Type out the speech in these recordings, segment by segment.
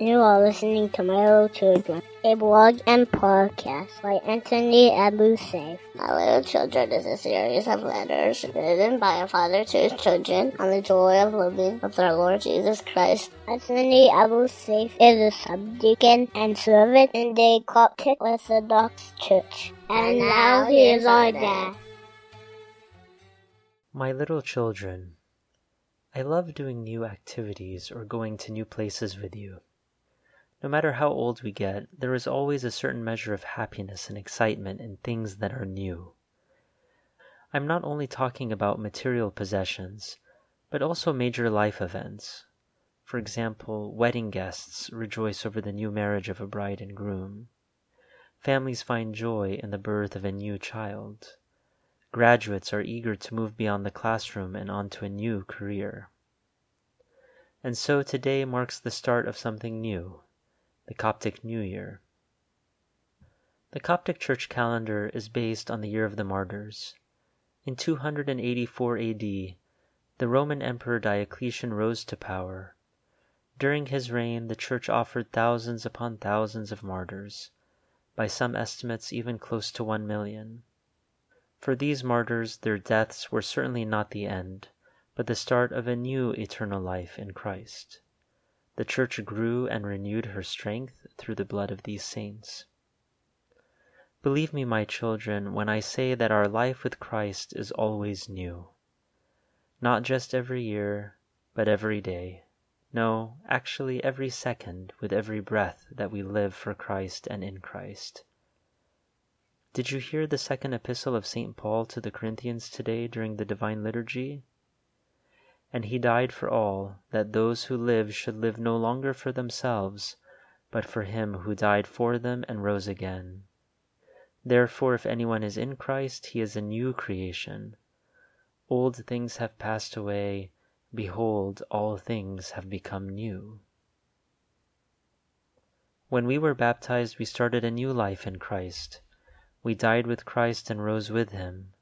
You are listening to My Little Children, a blog and podcast by Anthony Abu Saif. My Little Children is a series of letters written by a father to his children on the joy of living with our Lord Jesus Christ. Anthony Abu Saif is a subdeacon and servant in the Coptic Orthodox Church. And now he is our dad. My little children, I love doing new activities or going to new places with you. No matter how old we get, there is always a certain measure of happiness and excitement in things that are new. I'm not only talking about material possessions, but also major life events. For example, wedding guests rejoice over the new marriage of a bride and groom. Families find joy in the birth of a new child. Graduates are eager to move beyond the classroom and onto a new career. And so today marks the start of something new the Coptic New Year. The Coptic Church calendar is based on the Year of the Martyrs. In 284 AD, the Roman Emperor Diocletian rose to power. During his reign, the Church offered thousands upon thousands of martyrs, by some estimates even close to one million. For these martyrs, their deaths were certainly not the end, but the start of a new eternal life in Christ. The Church grew and renewed her strength through the blood of these saints. Believe me, my children, when I say that our life with Christ is always new. Not just every year, but every day. No, actually every second with every breath that we live for Christ and in Christ. Did you hear the second epistle of St. Paul to the Corinthians today during the Divine Liturgy? And he died for all, that those who live should live no longer for themselves, but for him who died for them and rose again. Therefore, if anyone is in Christ, he is a new creation. Old things have passed away, behold, all things have become new. When we were baptized, we started a new life in Christ. We died with Christ and rose with him.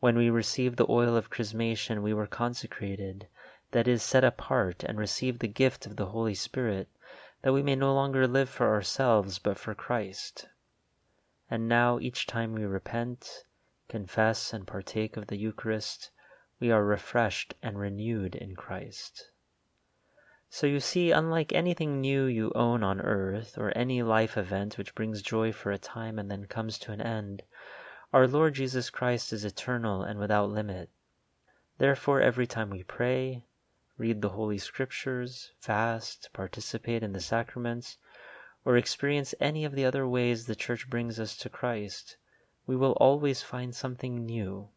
When we received the oil of chrismation, we were consecrated, that is, set apart, and received the gift of the Holy Spirit, that we may no longer live for ourselves, but for Christ. And now, each time we repent, confess, and partake of the Eucharist, we are refreshed and renewed in Christ. So you see, unlike anything new you own on earth, or any life event which brings joy for a time and then comes to an end, our Lord Jesus Christ is eternal and without limit. Therefore, every time we pray, read the Holy Scriptures, fast, participate in the sacraments, or experience any of the other ways the Church brings us to Christ, we will always find something new.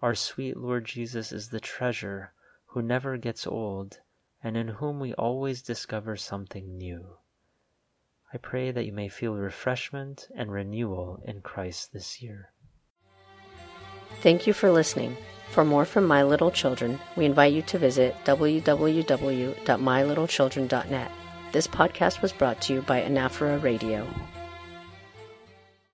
Our sweet Lord Jesus is the treasure who never gets old and in whom we always discover something new. I pray that you may feel refreshment and renewal in Christ this year. Thank you for listening. For more from My Little Children, we invite you to visit www.mylittlechildren.net. This podcast was brought to you by Anaphora Radio.